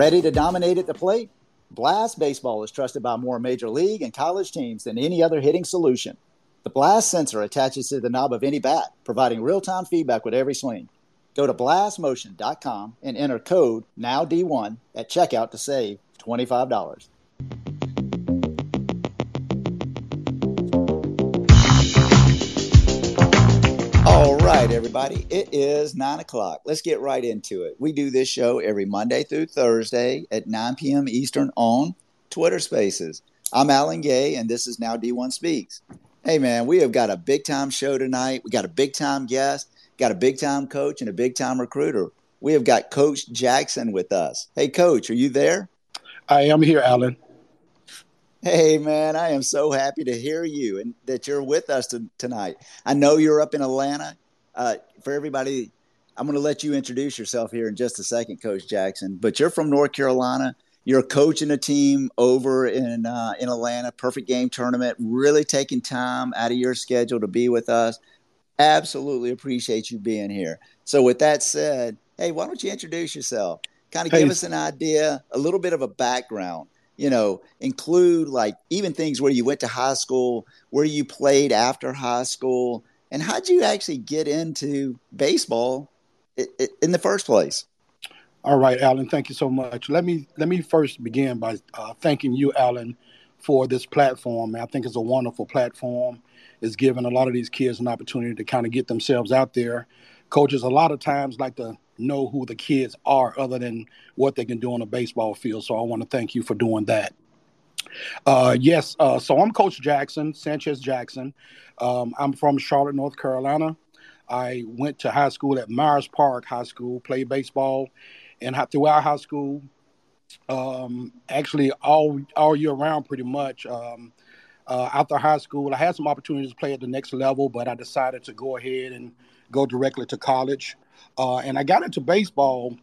Ready to dominate at the plate? Blast Baseball is trusted by more major league and college teams than any other hitting solution. The Blast sensor attaches to the knob of any bat, providing real time feedback with every swing. Go to blastmotion.com and enter code NOWD1 at checkout to save $25. All right, everybody. It is nine o'clock. Let's get right into it. We do this show every Monday through Thursday at 9 p.m. Eastern on Twitter Spaces. I'm Alan Gay, and this is Now D1 Speaks. Hey, man, we have got a big time show tonight. We got a big time guest, got a big time coach, and a big time recruiter. We have got Coach Jackson with us. Hey, Coach, are you there? I am here, Alan. Hey, man, I am so happy to hear you and that you're with us to, tonight. I know you're up in Atlanta. Uh, for everybody, I'm going to let you introduce yourself here in just a second, Coach Jackson. But you're from North Carolina. You're coaching a team over in uh, in Atlanta, perfect game tournament. Really taking time out of your schedule to be with us. Absolutely appreciate you being here. So, with that said, hey, why don't you introduce yourself? Kind of hey. give us an idea, a little bit of a background you know, include like even things where you went to high school, where you played after high school, and how'd you actually get into baseball in the first place? All right, Alan, thank you so much. Let me let me first begin by uh, thanking you, Alan, for this platform. I think it's a wonderful platform. It's giving a lot of these kids an opportunity to kind of get themselves out there. Coaches a lot of times like to know who the kids are other than what they can do on a baseball field. So I want to thank you for doing that. Uh, yes, uh, so I'm Coach Jackson, Sanchez Jackson. Um, I'm from Charlotte, North Carolina. I went to high school at Myers Park High School, played baseball, and throughout high school, um, actually all all year round, pretty much. Um, uh, after high school, I had some opportunities to play at the next level, but I decided to go ahead and go directly to college. Uh, and I got into baseball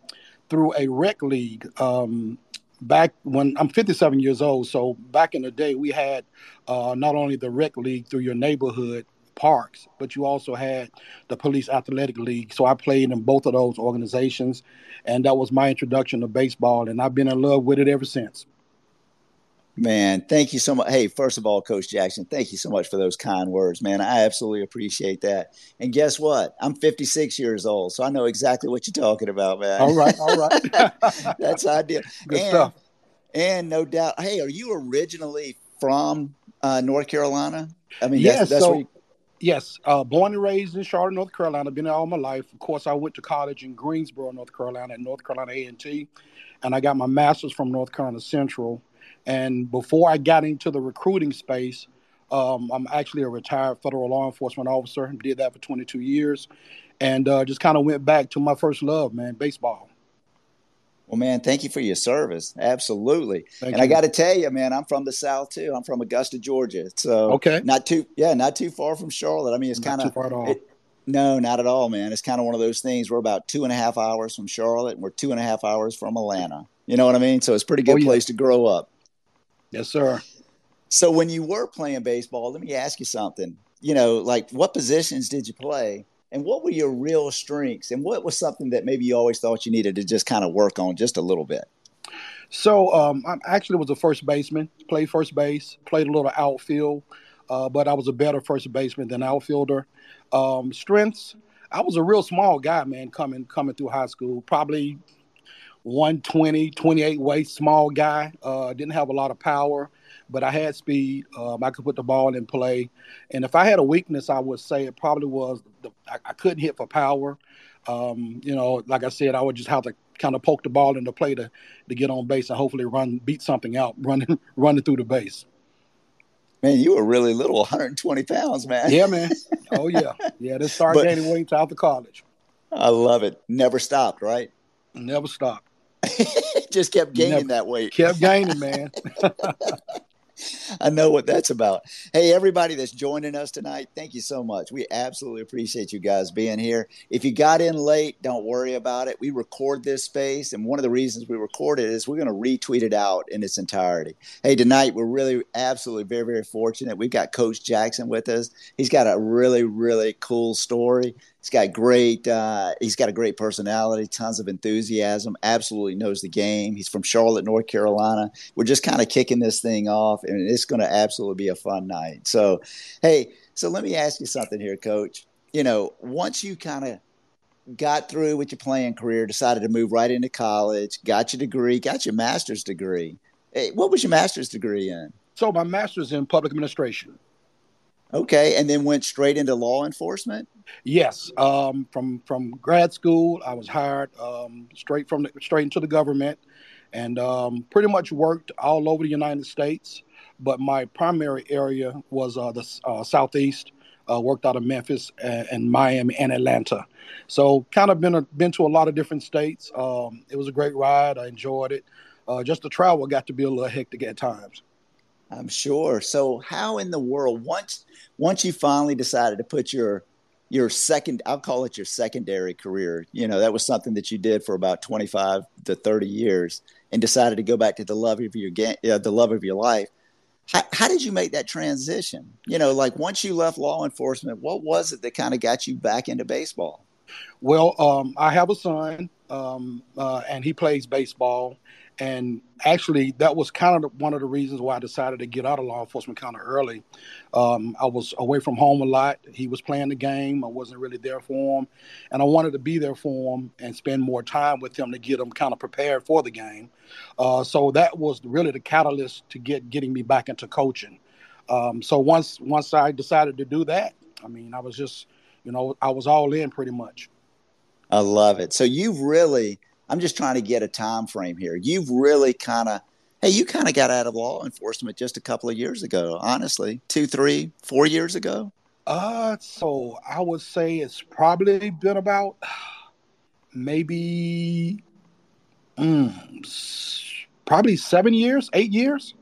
through a rec league. Um, back when I'm 57 years old, so back in the day, we had uh, not only the rec league through your neighborhood parks, but you also had the police athletic league. So I played in both of those organizations, and that was my introduction to baseball, and I've been in love with it ever since. Man, thank you so much. Hey, first of all, Coach Jackson, thank you so much for those kind words, man. I absolutely appreciate that. And guess what? I'm 56 years old, so I know exactly what you're talking about, man. All right, all right. That's ideal. Good and, stuff. And no doubt, hey, are you originally from uh, North Carolina? I mean, yes. That's, that's so, you... yes, uh, born and raised in Charlotte, North Carolina. Been there all my life. Of course, I went to college in Greensboro, North Carolina, at North Carolina A and T, and I got my master's from North Carolina Central and before I got into the recruiting space, um, I'm actually a retired federal law enforcement officer. Did that for 22 years, and uh, just kind of went back to my first love, man, baseball. Well, man, thank you for your service. Absolutely. Thank and you. I got to tell you, man, I'm from the South too. I'm from Augusta, Georgia. So okay, not too yeah, not too far from Charlotte. I mean, it's kind of far at all. It, no, not at all, man. It's kind of one of those things. We're about two and a half hours from Charlotte, and we're two and a half hours from Atlanta. You know what I mean? So it's a pretty good oh, yeah. place to grow up. Yes, sir. So when you were playing baseball, let me ask you something. You know, like what positions did you play? And what were your real strengths? And what was something that maybe you always thought you needed to just kind of work on just a little bit? So um, I actually was a first baseman, played first base, played a little outfield, uh, but I was a better first baseman than outfielder. Um, strengths, I was a real small guy, man, coming coming through high school, probably 120, 28 weight, small guy. Uh, didn't have a lot of power, but I had speed. Um, I could put the ball in play. And if I had a weakness, I would say it probably was the, I, I, couldn't hit for power. Um, you know, like I said, I would just have to kind of poke the ball into play to, to get on base and hopefully run, beat something out, running, running through the base. Man, you were really little, 120 pounds, man. Yeah, man. Oh, yeah. Yeah, this started gaining weight of college. I love it. Never stopped, right? Never stopped. just kept gaining that weight. Kept gaining, man. I know what that's about. Hey, everybody that's joining us tonight, thank you so much. We absolutely appreciate you guys being here. If you got in late, don't worry about it. We record this space, and one of the reasons we record it is we're going to retweet it out in its entirety. Hey, tonight we're really absolutely very, very fortunate. We've got Coach Jackson with us. He's got a really, really cool story He's got great. Uh, he's got a great personality, tons of enthusiasm. Absolutely knows the game. He's from Charlotte, North Carolina. We're just kind of kicking this thing off, and it's going to absolutely be a fun night. So, hey, so let me ask you something here, Coach. You know, once you kind of got through with your playing career, decided to move right into college, got your degree, got your master's degree. Hey, what was your master's degree in? So my master's in public administration. Okay, and then went straight into law enforcement. Yes, um, from from grad school, I was hired um, straight from the, straight into the government, and um, pretty much worked all over the United States. But my primary area was uh, the uh, southeast. Uh, worked out of Memphis and, and, Miami and Atlanta, so kind of been a, been to a lot of different states. Um, it was a great ride. I enjoyed it. Uh, just the travel got to be a little hectic at times. I'm sure. So, how in the world once once you finally decided to put your your second I'll call it your secondary career, you know, that was something that you did for about 25 to 30 years and decided to go back to the love of your uh, the love of your life. How, how did you make that transition? You know, like once you left law enforcement, what was it that kind of got you back into baseball? Well, um, I have a son, um, uh, and he plays baseball. And actually, that was kind of one of the reasons why I decided to get out of law enforcement kind of early. Um, I was away from home a lot. He was playing the game. I wasn't really there for him. And I wanted to be there for him and spend more time with him to get him kind of prepared for the game. Uh, so that was really the catalyst to get getting me back into coaching. Um, so once once I decided to do that, I mean, I was just, you know, I was all in pretty much. I love it. So you've really I'm just trying to get a time frame here. You've really kind of, hey, you kind of got out of law enforcement just a couple of years ago, honestly, two, three, four years ago. Uh, so I would say it's probably been about maybe, mm, probably seven years, eight years.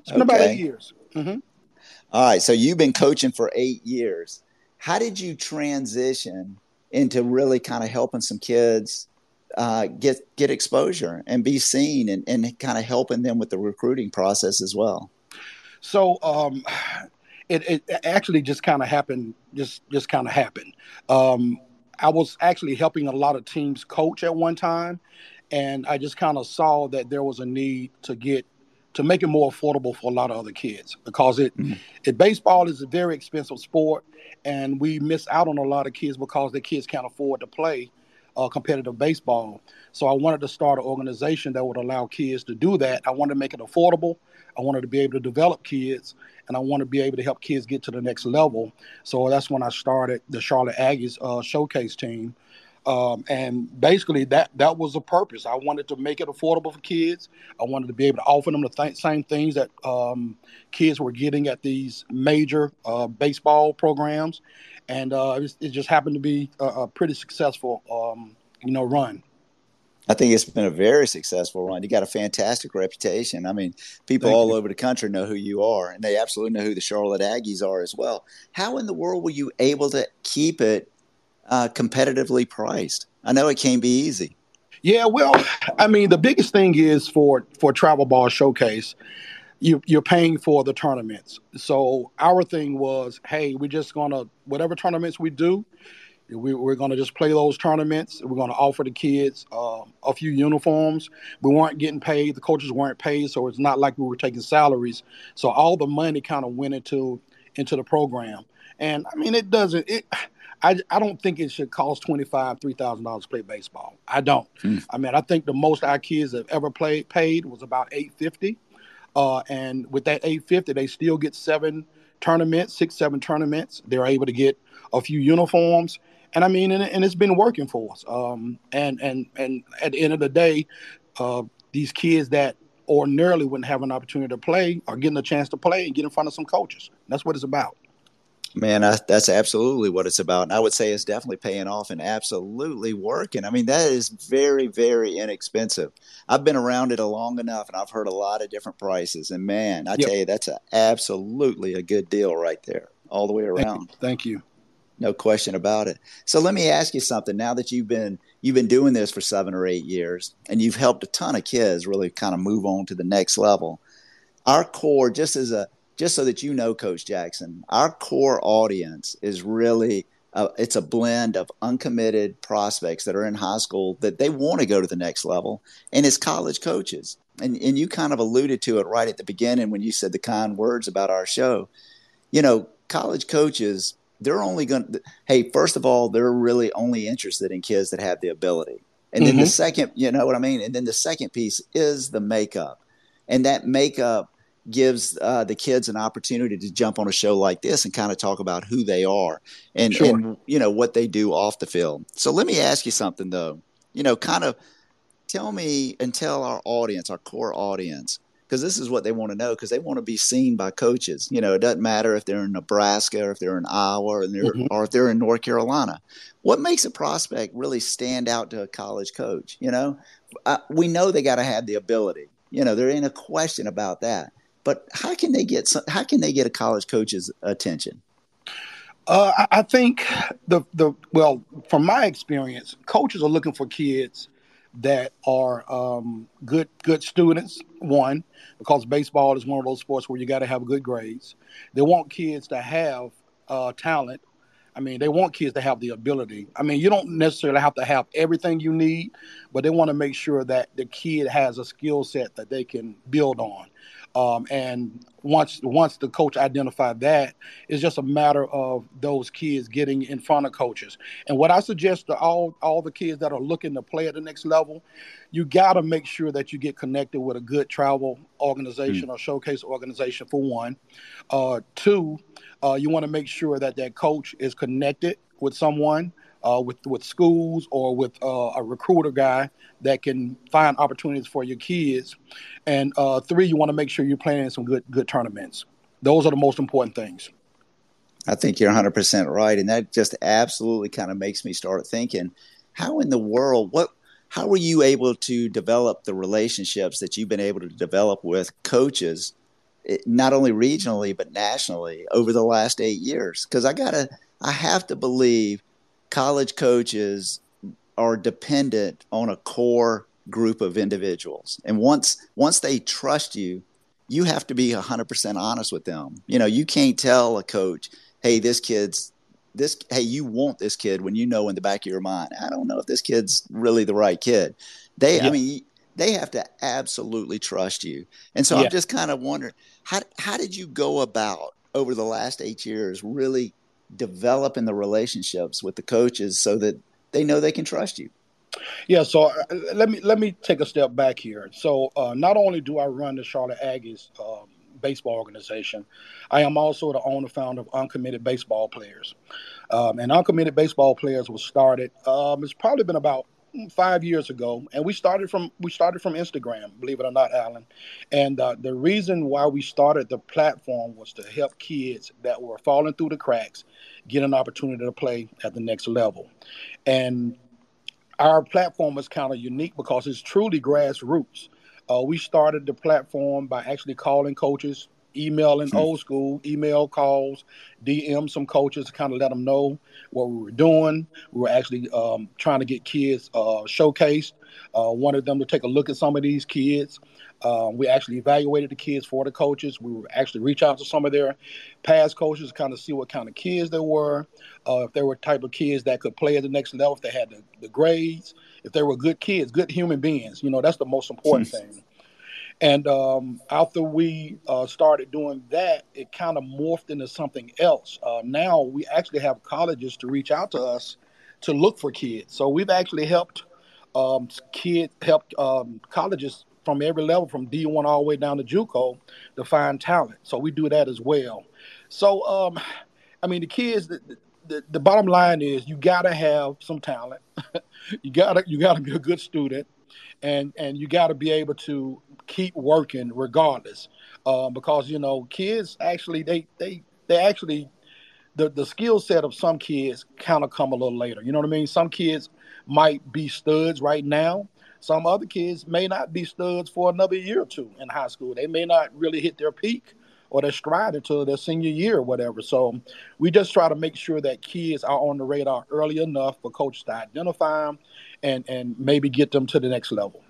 It's been okay. about eight years. Mm-hmm. All right, so you've been coaching for eight years. How did you transition into really kind of helping some kids uh, get get exposure and be seen and, and kind of helping them with the recruiting process as well. So um, it, it actually just kind of happened. Just just kind of happened. Um, I was actually helping a lot of teams coach at one time, and I just kind of saw that there was a need to get to make it more affordable for a lot of other kids because it, mm-hmm. it baseball is a very expensive sport and we miss out on a lot of kids because the kids can't afford to play uh, competitive baseball. So I wanted to start an organization that would allow kids to do that. I wanted to make it affordable. I wanted to be able to develop kids, and I wanted to be able to help kids get to the next level. So that's when I started the Charlotte Aggies uh, showcase team. Um, and basically, that that was the purpose. I wanted to make it affordable for kids. I wanted to be able to offer them the th- same things that um, kids were getting at these major uh, baseball programs, and uh, it, it, just happened to be a, a pretty successful, um, you know, run. I think it's been a very successful run. You got a fantastic reputation. I mean, people Thank all you. over the country know who you are, and they absolutely know who the Charlotte Aggies are as well. How in the world were you able to keep it uh, competitively priced? I know it can't be easy. Yeah, well, I mean, the biggest thing is for for Travel Ball Showcase you, you're paying for the tournaments. So our thing was, hey, we're just gonna whatever tournaments we do, we, are gonna just play those tournaments. We're gonna offer the kids uh, a few uniforms. We weren't getting paid. The coaches weren't paid, so it's not like we were taking salaries. So all the money kind of went into into the program. And I mean, it doesn't. It, I, I don't think it should cost twenty five, three thousand dollars to play baseball. I don't. Mm. I mean, I think the most our kids have ever played paid was about eight fifty. Uh, and with that 850, they still get seven tournaments, six, seven tournaments. They're able to get a few uniforms. And I mean, and, and it's been working for us. Um, and, and, and at the end of the day, uh, these kids that ordinarily wouldn't have an opportunity to play are getting a chance to play and get in front of some coaches. That's what it's about. Man, I, that's absolutely what it's about. And I would say it's definitely paying off and absolutely working. I mean, that is very, very inexpensive. I've been around it a long enough and I've heard a lot of different prices. And man, I yep. tell you, that's a, absolutely a good deal right there, all the way around. Thank you. Thank you. No question about it. So let me ask you something. Now that you've been you've been doing this for seven or eight years, and you've helped a ton of kids really kind of move on to the next level. Our core, just as a just so that you know, Coach Jackson, our core audience is really uh, it's a blend of uncommitted prospects that are in high school that they want to go to the next level, and it's college coaches. And and you kind of alluded to it right at the beginning when you said the kind words about our show. You know, college coaches they're only going to hey first of all they're really only interested in kids that have the ability and then mm-hmm. the second you know what i mean and then the second piece is the makeup and that makeup gives uh, the kids an opportunity to jump on a show like this and kind of talk about who they are and, sure. and you know what they do off the field. So let me ask you something though. You know, kind of tell me and tell our audience, our core audience, because this is what they want to know because they want to be seen by coaches. You know, it doesn't matter if they're in Nebraska or if they're in Iowa or, they're, mm-hmm. or if they're in North Carolina. What makes a prospect really stand out to a college coach? You know, uh, we know they got to have the ability. You know, there ain't a question about that. But how can they get some, how can they get a college coach's attention? Uh, I think the the well, from my experience, coaches are looking for kids that are um, good good students. One, because baseball is one of those sports where you got to have good grades. They want kids to have uh, talent. I mean, they want kids to have the ability. I mean, you don't necessarily have to have everything you need, but they want to make sure that the kid has a skill set that they can build on. Um, and once once the coach identified that, it's just a matter of those kids getting in front of coaches. And what I suggest to all all the kids that are looking to play at the next level, you got to make sure that you get connected with a good travel organization mm. or showcase organization for one. Uh, two, uh, you want to make sure that that coach is connected with someone uh, with with schools or with uh, a recruiter guy that can find opportunities for your kids. And uh, three, you want to make sure you're playing in some good good tournaments. Those are the most important things. I think you're 100% right, and that just absolutely kind of makes me start thinking, how in the world what how were you able to develop the relationships that you've been able to develop with coaches eh, not only regionally but nationally over the last 8 years because I got to I have to believe college coaches are dependent on a core group of individuals. And once once they trust you, you have to be 100% honest with them. You know, you can't tell a coach, "Hey, this kid's this hey, you want this kid when you know in the back of your mind, I don't know if this kid's really the right kid." They yeah. I mean, they have to absolutely trust you. And so yeah. I'm just kind of wondering, how how did you go about over the last 8 years really developing the relationships with the coaches so that they know they can trust you. Yeah, so uh, let me let me take a step back here. So uh, not only do I run the Charlotte Aggies um, baseball organization, I am also the owner founder of Uncommitted Baseball Players. Um, and Uncommitted Baseball Players was started. Um, it's probably been about five years ago, and we started from we started from Instagram, believe it or not, Alan. And uh, the reason why we started the platform was to help kids that were falling through the cracks get an opportunity to play at the next level. And our platform is kind of unique because it's truly grassroots. Uh, we started the platform by actually calling coaches, emailing mm-hmm. old school, email calls, DM some coaches to kind of let them know what we were doing. We were actually um, trying to get kids uh, showcased. Uh, wanted them to take a look at some of these kids. Um, we actually evaluated the kids for the coaches. We would actually reach out to some of their past coaches to kind of see what kind of kids they were, uh, if they were type of kids that could play at the next level, if they had the, the grades, if they were good kids, good human beings. You know, that's the most important thing. And um, after we uh, started doing that, it kind of morphed into something else. Uh, now we actually have colleges to reach out to us to look for kids. So we've actually helped um, kids, helped um, colleges from every level, from D1 all the way down to JUCO, to find talent. So we do that as well. So, um, I mean, the kids. The, the, the bottom line is you gotta have some talent. you gotta you gotta be a good student, and and you gotta be able to keep working regardless, uh, because you know kids actually they they they actually the the skill set of some kids kind of come a little later. You know what I mean? Some kids might be studs right now, some other kids may not be studs for another year or two in high school. They may not really hit their peak or their stride until their senior year or whatever. So we just try to make sure that kids are on the radar early enough for coaches to identify them and, and maybe get them to the next level.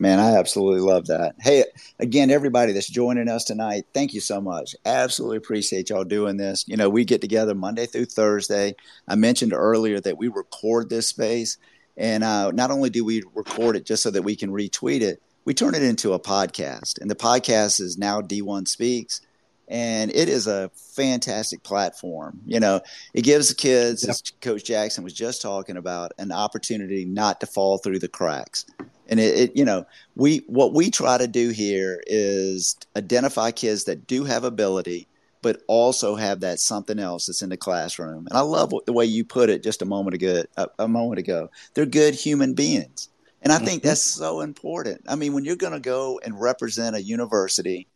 Man, I absolutely love that. Hey, again, everybody that's joining us tonight, thank you so much. Absolutely appreciate y'all doing this. You know, we get together Monday through Thursday. I mentioned earlier that we record this space, and uh, not only do we record it just so that we can retweet it, we turn it into a podcast. And the podcast is now D1 Speaks and it is a fantastic platform. You know, it gives the kids, yep. as Coach Jackson was just talking about, an opportunity not to fall through the cracks. And it, it, you know, we what we try to do here is identify kids that do have ability, but also have that something else that's in the classroom. And I love what, the way you put it just a moment ago. A, a moment ago, they're good human beings, and I think mm-hmm. that's so important. I mean, when you're going to go and represent a university,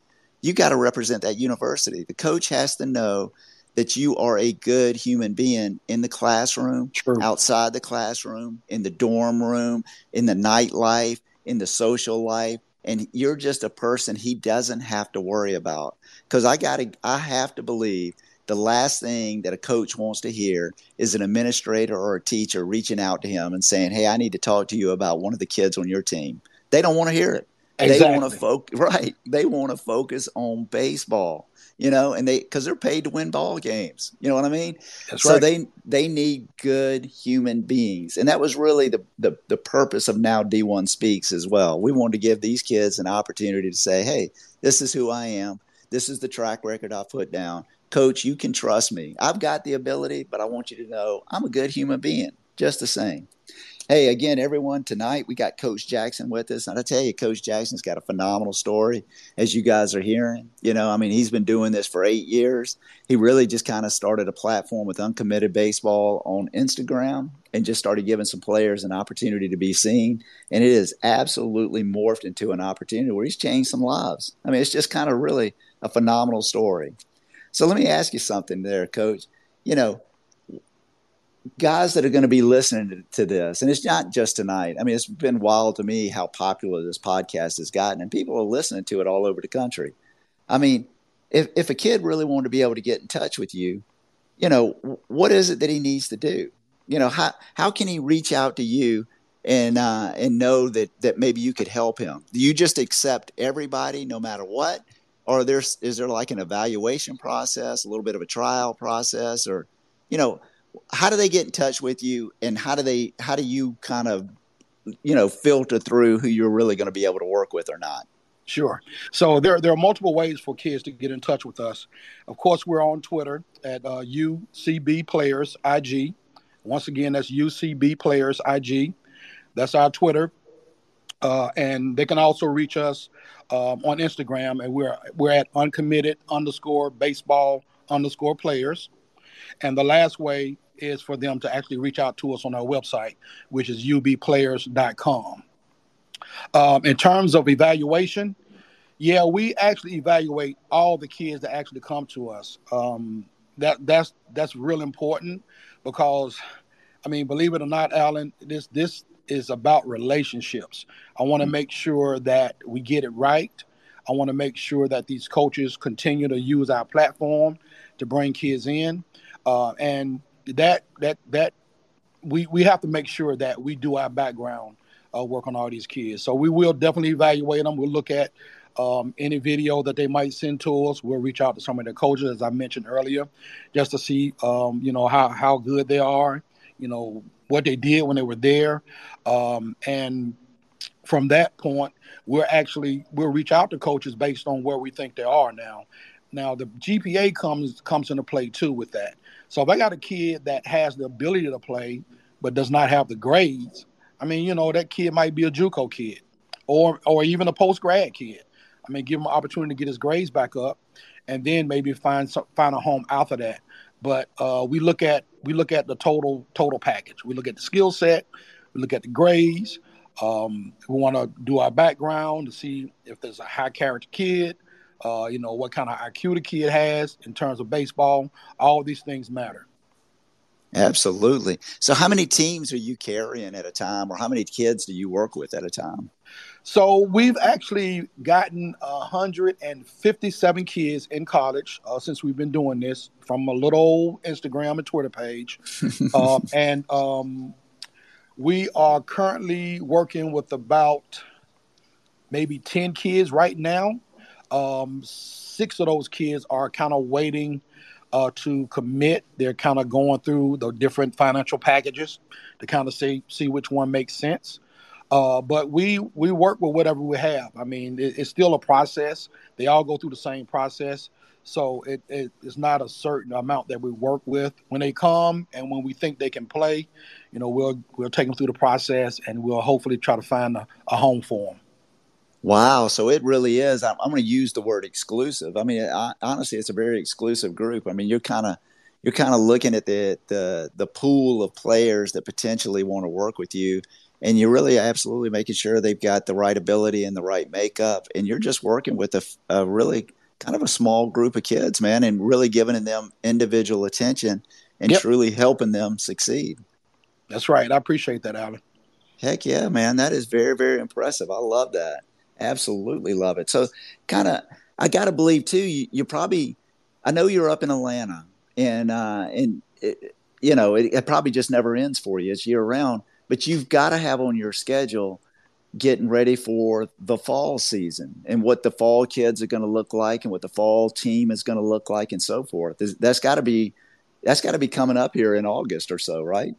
you got to represent that university. The coach has to know that you are a good human being in the classroom, True. outside the classroom, in the dorm room, in the nightlife, in the social life. And you're just a person he doesn't have to worry about. Because I got to, I have to believe the last thing that a coach wants to hear is an administrator or a teacher reaching out to him and saying, Hey, I need to talk to you about one of the kids on your team. They don't want to hear it. Exactly. They want to focus, right? They want to focus on baseball you know, and they because they're paid to win ball games. You know what I mean? That's so right. they they need good human beings, and that was really the, the the purpose of now D one speaks as well. We wanted to give these kids an opportunity to say, "Hey, this is who I am. This is the track record I put down. Coach, you can trust me. I've got the ability, but I want you to know I'm a good human being, just the same." Hey, again, everyone, tonight we got Coach Jackson with us. And I tell you, Coach Jackson's got a phenomenal story, as you guys are hearing. You know, I mean, he's been doing this for eight years. He really just kind of started a platform with Uncommitted Baseball on Instagram and just started giving some players an opportunity to be seen. And it has absolutely morphed into an opportunity where he's changed some lives. I mean, it's just kind of really a phenomenal story. So let me ask you something there, Coach. You know, guys that are going to be listening to this, and it's not just tonight. I mean, it's been wild to me how popular this podcast has gotten, and people are listening to it all over the country. I mean, if if a kid really wanted to be able to get in touch with you, you know, what is it that he needs to do? You know, how how can he reach out to you and uh, and know that that maybe you could help him? Do you just accept everybody no matter what, or there's is there like an evaluation process, a little bit of a trial process, or you know? How do they get in touch with you and how do they how do you kind of you know filter through who you're really going to be able to work with or not Sure. So there, there are multiple ways for kids to get in touch with us. Of course, we're on Twitter at uh, UCB Players IG. Once again, that's UCB Players IG. That's our Twitter. Uh, and they can also reach us um, on Instagram, and we're we're at uncommitted underscore baseball underscore players. And the last way is for them to actually reach out to us on our website, which is ubplayers.com. Um, in terms of evaluation, yeah, we actually evaluate all the kids that actually come to us. Um, that that's that's real important because, I mean, believe it or not, Alan, this this is about relationships. I want to mm-hmm. make sure that we get it right. I want to make sure that these coaches continue to use our platform to bring kids in. Uh, and that that that we we have to make sure that we do our background uh, work on all these kids. So we will definitely evaluate them. We'll look at um, any video that they might send to us. We'll reach out to some of the coaches, as I mentioned earlier, just to see um, you know how how good they are. You know what they did when they were there, um, and from that point, we're actually we'll reach out to coaches based on where we think they are now. Now the GPA comes comes into play too with that. So if I got a kid that has the ability to play but does not have the grades, I mean, you know, that kid might be a JUCO kid or or even a post grad kid. I mean, give him an opportunity to get his grades back up, and then maybe find some, find a home after that. But uh, we look at we look at the total total package. We look at the skill set, we look at the grades. Um, we want to do our background to see if there's a high character kid uh, you know, what kind of IQ the kid has in terms of baseball. All these things matter. Absolutely. So, how many teams are you carrying at a time, or how many kids do you work with at a time? So, we've actually gotten 157 kids in college uh, since we've been doing this from a little Instagram and Twitter page. uh, and um, we are currently working with about maybe 10 kids right now. Um, six of those kids are kind of waiting uh, to commit. They're kind of going through the different financial packages to kind of see see which one makes sense. Uh, but we we work with whatever we have. I mean, it, it's still a process. They all go through the same process, so it, it, it's not a certain amount that we work with when they come and when we think they can play. You know, we'll we'll take them through the process and we'll hopefully try to find a, a home for them. Wow. So it really is. I'm, I'm going to use the word exclusive. I mean, I, honestly, it's a very exclusive group. I mean, you're kind of you're kind of looking at the, the the pool of players that potentially want to work with you, and you're really absolutely making sure they've got the right ability and the right makeup, and you're just working with a, a really kind of a small group of kids, man, and really giving them individual attention and yep. truly helping them succeed. That's right. I appreciate that, Alan. Heck yeah, man. That is very, very impressive. I love that. Absolutely love it. So, kind of, I got to believe too. You, you, probably, I know you're up in Atlanta, and uh, and it, you know it, it, probably just never ends for you. It's year round, but you've got to have on your schedule getting ready for the fall season and what the fall kids are going to look like and what the fall team is going to look like and so forth. That's got to be that's got to be coming up here in August or so, right?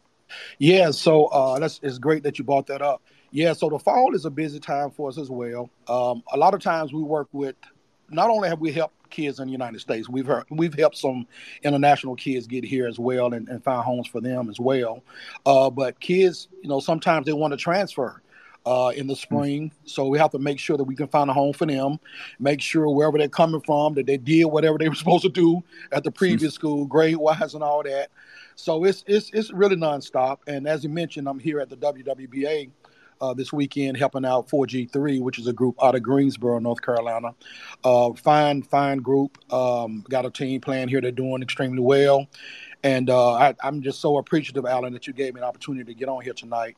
Yeah. So uh, that's it's great that you brought that up. Yeah, so the fall is a busy time for us as well. Um, a lot of times we work with, not only have we helped kids in the United States, we've heard, we've helped some international kids get here as well and, and find homes for them as well. Uh, but kids, you know, sometimes they want to transfer. Uh, in the mm. spring. So we have to make sure that we can find a home for them, make sure wherever they're coming from that they did whatever they were supposed to do at the previous school, grade wise and all that. So it's it's it's really nonstop. And as you mentioned, I'm here at the WWBA uh, this weekend helping out 4G3, which is a group out of Greensboro, North Carolina. Uh, fine, fine group. Um, got a team playing here. They're doing extremely well. And uh, I, am just so appreciative, Alan, that you gave me an opportunity to get on here tonight.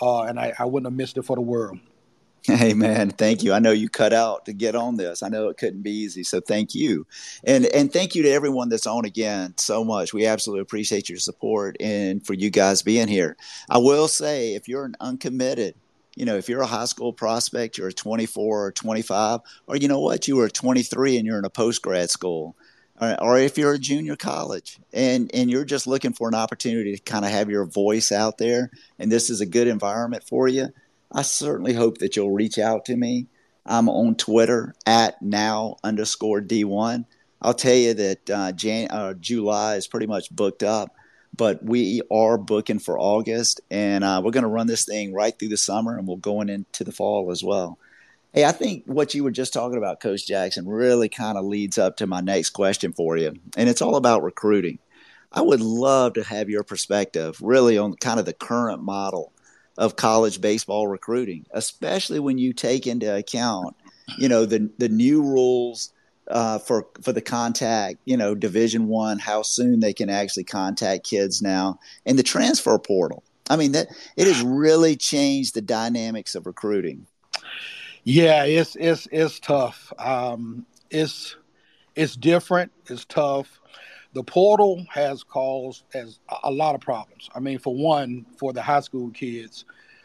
Uh, and I, I wouldn't have missed it for the world. Hey man, thank you. I know you cut out to get on this. I know it couldn't be easy, so thank you, and and thank you to everyone that's on again so much. We absolutely appreciate your support and for you guys being here. I will say, if you're an uncommitted, you know, if you're a high school prospect, you're a 24 or 25, or you know what, you were 23 and you're in a post grad school, or, or if you're a junior college and and you're just looking for an opportunity to kind of have your voice out there, and this is a good environment for you I certainly hope that you'll reach out to me. I'm on Twitter at now underscore D1. I'll tell you that uh, Jan- uh, July is pretty much booked up, but we are booking for August, and uh, we're going to run this thing right through the summer, and we'll going into the fall as well. Hey, I think what you were just talking about, Coach Jackson, really kind of leads up to my next question for you, and it's all about recruiting. I would love to have your perspective, really, on kind of the current model of college baseball recruiting, especially when you take into account, you know, the the new rules uh, for for the contact, you know, Division One, how soon they can actually contact kids now, and the transfer portal. I mean, that it has really changed the dynamics of recruiting. Yeah, it's it's it's tough. Um, it's it's different. It's tough. The portal has caused as a lot of problems. I mean, for one, for the high school kids,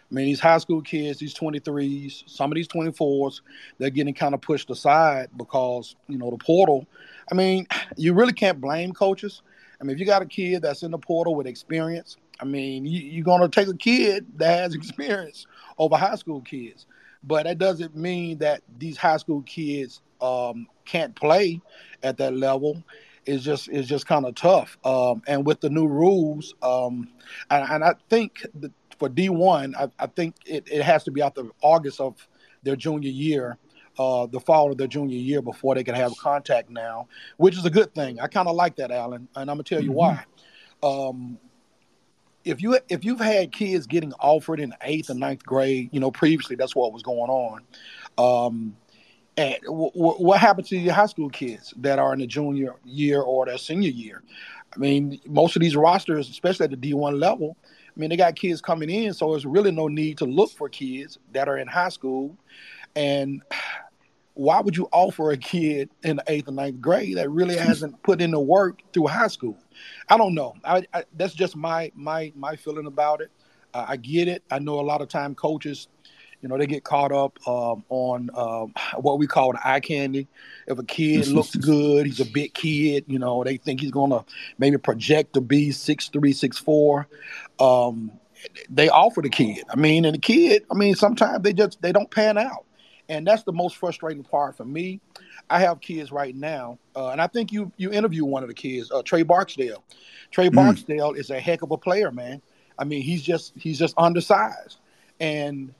I mean, these high school kids, these 23s, some of these 24s, they're getting kind of pushed aside because, you know, the portal. I mean, you really can't blame coaches. I mean, if you got a kid that's in the portal with experience, I mean, you, are going to take a kid that has experience over high school kids. But that doesn't mean that these high school kids um, can't play at that level is just is just kind of tough. Um, and with the new rules, um, and, and, I think the, for D1, I, I think it, it has to be after August of their junior year. Uh, the fall of their junior year before they can have contact now, which is a good thing. I kind of like that, Alan, and I'm gonna tell you mm-hmm. why. Um, if you if you've had kids getting offered in eighth and ninth grade, you know previously that's what was going on. Um, and w- w- what happened to your high school kids that are in the junior year or their senior year? I mean, most of these rosters, especially at the D1 level, I mean, they got kids coming in, so there's really no need to look for kids that are in high school. And why would you offer a kid in the eighth or ninth grade that really hasn't put in the work through high school? I don't know. I, I, that's just my my my feeling about it. Uh, I get it. I know a lot of time coaches, You know, they get caught up um, on um, what we call the eye candy. If a kid looks good, he's a big kid. You know, they think he's going to maybe project to be six three, six four. Um, they offer the kid. I mean, and the kid. I mean, sometimes they just they don't pan out, and that's the most frustrating part for me. I have kids right now, uh, and I think you you interview one of the kids, uh, Trey Barksdale. Trey mm. Barksdale is a heck of a player, man. I mean, he's just he's just undersized, and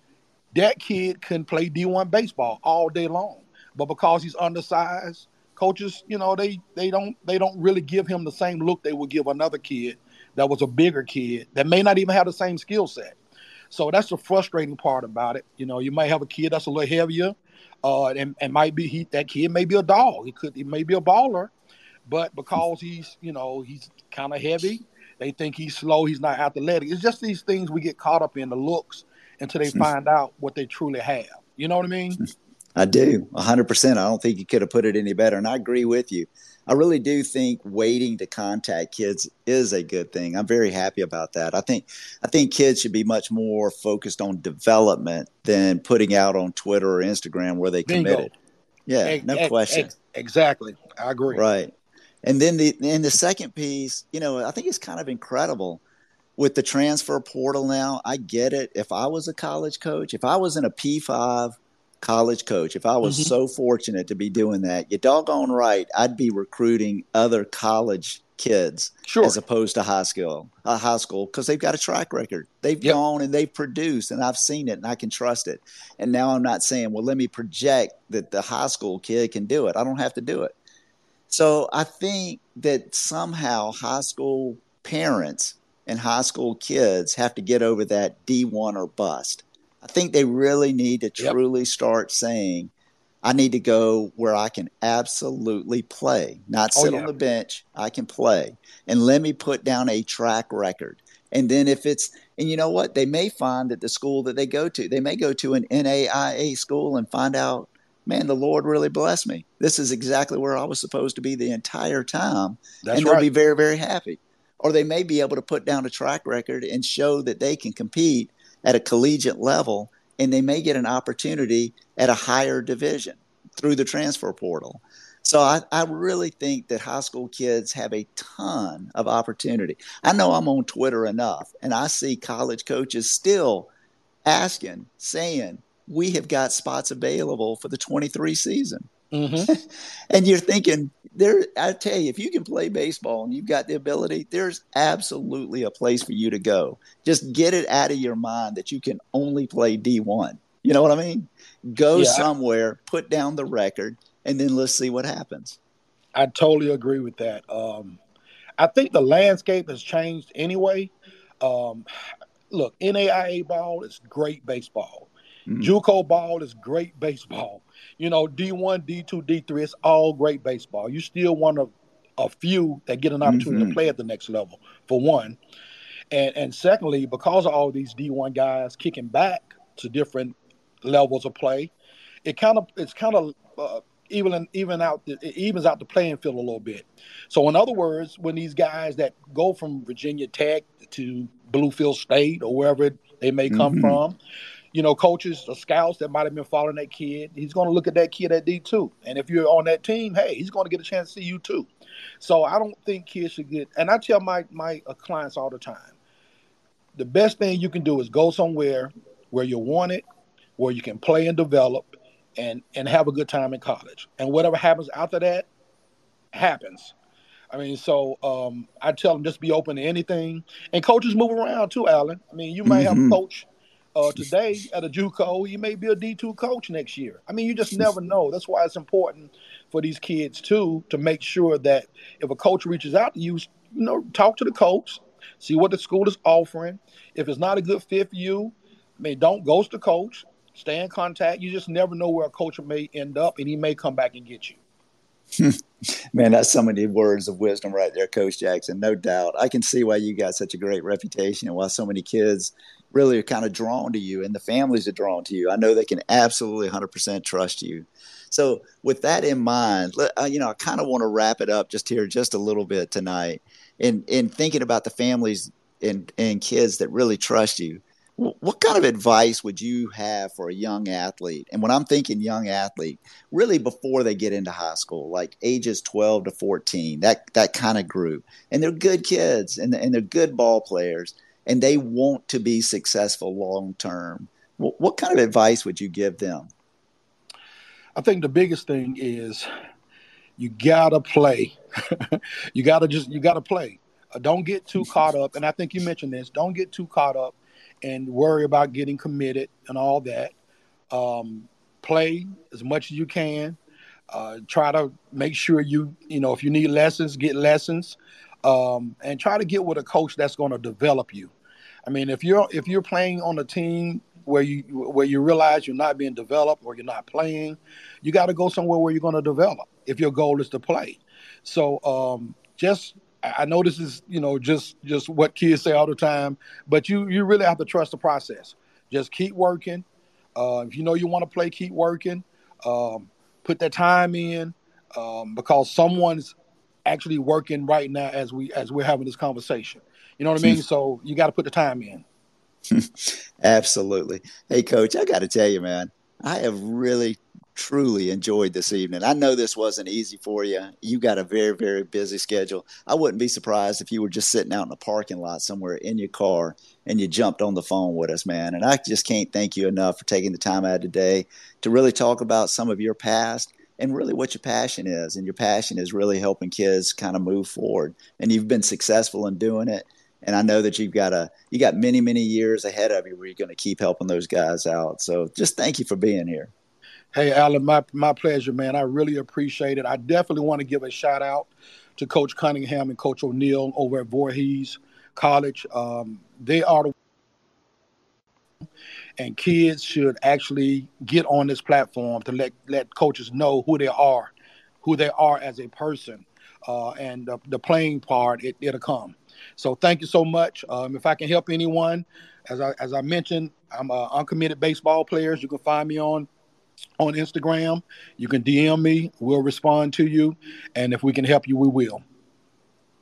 that kid can play D1 baseball all day long. But because he's undersized, coaches, you know, they they don't they don't really give him the same look they would give another kid that was a bigger kid that may not even have the same skill set. So that's the frustrating part about it. You know, you might have a kid that's a little heavier, uh, and, and might be he that kid may be a dog. He could he may be a baller, but because he's you know he's kind of heavy, they think he's slow. He's not athletic. It's just these things we get caught up in the looks until they find out what they truly have. You know what I mean? I do, 100%. I don't think you could have put it any better. And I agree with you. I really do think waiting to contact kids is a good thing. I'm very happy about that. I think I think kids should be much more focused on development than putting out on Twitter or Instagram where they Bingo. committed. Yeah, no question. exactly. I agree. Right. And then the and the second piece, you know, I think it's kind of incredible with the transfer portal now. I get it. If I was a college coach, if I was in a P5 college coach, if I was mm-hmm. so fortunate to be doing that, you doggone right, I'd be recruiting other college kids sure. as opposed to high school, uh, high school, because they've got a track record. They've yep. gone and they've produced, and I've seen it, and I can trust it. And now I'm not saying, well, let me project that the high school kid can do it. I don't have to do it. So I think that somehow high school parents and high school kids have to get over that D1 or bust. I think they really need to truly start saying, I need to go where I can absolutely play, not oh, sit oh, yeah. on the bench. I can play. And let me put down a track record. And then if it's, and you know what? They may find that the school that they go to, they may go to an NAIA school and find out, man, the Lord really blessed me. This is exactly where I was supposed to be the entire time. That's and they'll right. be very, very happy or they may be able to put down a track record and show that they can compete at a collegiate level and they may get an opportunity at a higher division through the transfer portal. So I, I, really think that high school kids have a ton of opportunity. I know I'm on Twitter enough and I see college coaches still asking, saying, we have got spots available for the 23 season. Mm-hmm. and you're thinking, there I tell you, if you can play baseball and you've got the ability, there's absolutely a place for you to go. Just get it out of your mind that you can only play D1. You know what I mean? Go yeah, somewhere, put down the record, and then let's see what happens. I totally agree with that. Um, I think the landscape has changed anyway. Um, look, NAIA ball is great baseball. Mm-hmm. JUCO ball is great baseball you know, D1, D2, D3, it's all great baseball. You still one of a few that get an opportunity mm-hmm. to play at the next level, for one. And and secondly, because of all these D1 guys kicking back to different levels of play, it kind of it's kind of uh, even even out it evens out the playing field a little bit. So in other words, when these guys that go from Virginia Tech to Bluefield State or wherever they may come mm-hmm. from, you know, coaches or scouts that might have been following that kid, he's going to look at that kid at D2. And if you're on that team, hey, he's going to get a chance to see you too. So I don't think kids should get, and I tell my, my clients all the time, the best thing you can do is go somewhere where you're wanted, where you can play and develop and, and have a good time in college. And whatever happens after that happens. I mean, so um, I tell them just be open to anything. And coaches move around too, Alan. I mean, you might mm-hmm. have a mm-hmm. coach uh, today at a JUCO, you may be a D2 coach next year. I mean, you just never know. That's why it's important for these kids too to make sure that if a coach reaches out to you, you know, talk to the coach, see what the school is offering. If it's not a good fit for you, I mean, don't ghost the coach. Stay in contact. You just never know where a coach may end up, and he may come back and get you. Man, that's so many words of wisdom right there, Coach Jackson. No doubt. I can see why you got such a great reputation and why so many kids really are kind of drawn to you and the families are drawn to you. I know they can absolutely 100% trust you. So, with that in mind, uh, you know, I kind of want to wrap it up just here, just a little bit tonight, in in thinking about the families and and kids that really trust you. what kind of advice would you have for a young athlete? And when I'm thinking young athlete, really before they get into high school, like ages 12 to 14, that, that kind of group. And they're good kids and, and they're good ball players and they want to be successful long term. What, what kind of advice would you give them? I think the biggest thing is you gotta play. you gotta just you gotta play. Uh, don't get too caught up. And I think you mentioned this. Don't get too caught up and worry about getting committed and all that. Um, play as much as you can. Uh, try to make sure you, you know, if you need lessons, get lessons, um, and try to get with a coach that's going to develop you. I mean, if you're if you're playing on a team where you where you realize you're not being developed or you're not playing, you got to go somewhere where you're going to develop. If your goal is to play, so um, just I know this is you know just just what kids say all the time, but you you really have to trust the process. Just keep working. Uh, if you know you want to play, keep working. Um, put that time in um, because someone's actually working right now as we as we're having this conversation. You know what I mean? so you got to put the time in. Absolutely. Hey, coach, I got to tell you, man, I have really truly enjoyed this evening. I know this wasn't easy for you. You got a very, very busy schedule. I wouldn't be surprised if you were just sitting out in a parking lot somewhere in your car and you jumped on the phone with us, man. And I just can't thank you enough for taking the time out today to really talk about some of your past and really what your passion is. And your passion is really helping kids kind of move forward. And you've been successful in doing it. And I know that you've got a you got many, many years ahead of you where you're going to keep helping those guys out. So just thank you for being here. Hey, Alan, my, my pleasure, man. I really appreciate it. I definitely want to give a shout out to Coach Cunningham and Coach O'Neill over at Voorhees College. Um, they are the and kids should actually get on this platform to let let coaches know who they are, who they are as a person, uh, and the, the, playing part it, will come. So thank you so much. Um, if I can help anyone, as I as I mentioned, I'm a uncommitted baseball players. You can find me on on Instagram. You can DM me. We'll respond to you. And if we can help you, we will.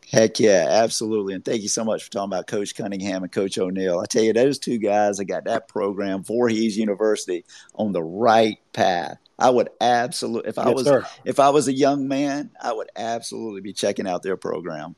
Heck yeah, absolutely. And thank you so much for talking about Coach Cunningham and Coach O'Neill. I tell you, those two guys that got that program, Voorhees University, on the right path. I would absolutely if I yes, was sir. if I was a young man, I would absolutely be checking out their program.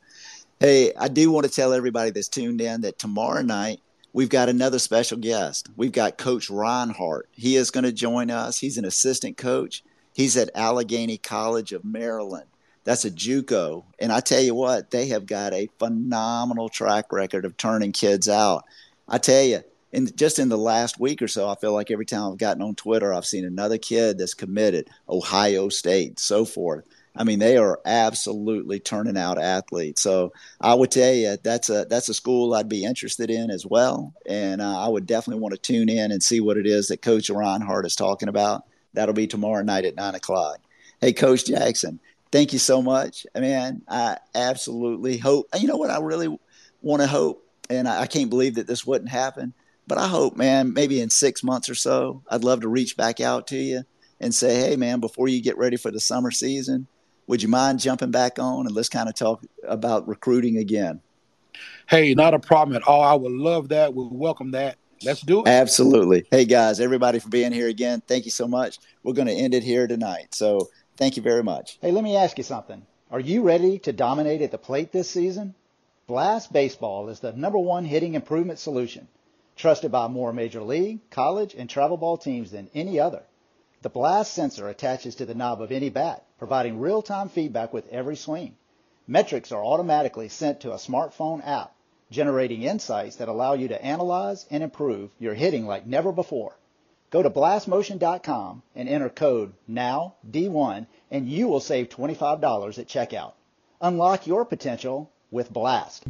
Hey, I do want to tell everybody that's tuned in that tomorrow night we've got another special guest. We've got Coach Reinhardt. He is going to join us. He's an assistant coach. He's at Allegany College of Maryland. That's a JUCO, and I tell you what, they have got a phenomenal track record of turning kids out. I tell you, in just in the last week or so, I feel like every time I've gotten on Twitter, I've seen another kid that's committed, Ohio State, so forth. I mean, they are absolutely turning out athletes. So I would tell you that's a that's a school I'd be interested in as well, and uh, I would definitely want to tune in and see what it is that Coach Reinhardt is talking about. That'll be tomorrow night at nine o'clock. Hey, Coach Jackson, thank you so much. Man, I absolutely hope. You know what? I really want to hope, and I, I can't believe that this wouldn't happen. But I hope, man, maybe in six months or so, I'd love to reach back out to you and say, hey, man, before you get ready for the summer season would you mind jumping back on and let's kind of talk about recruiting again? Hey, not a problem at all. I would love that. We welcome that. Let's do it. Absolutely. Hey, guys, everybody for being here again. Thank you so much. We're going to end it here tonight. So thank you very much. Hey, let me ask you something. Are you ready to dominate at the plate this season? Blast Baseball is the number one hitting improvement solution, trusted by more major league, college, and travel ball teams than any other. The blast sensor attaches to the knob of any bat, providing real-time feedback with every swing. Metrics are automatically sent to a smartphone app, generating insights that allow you to analyze and improve your hitting like never before. Go to blastmotion.com and enter code NOW-D1 and you will save $25 at checkout. Unlock your potential with Blast.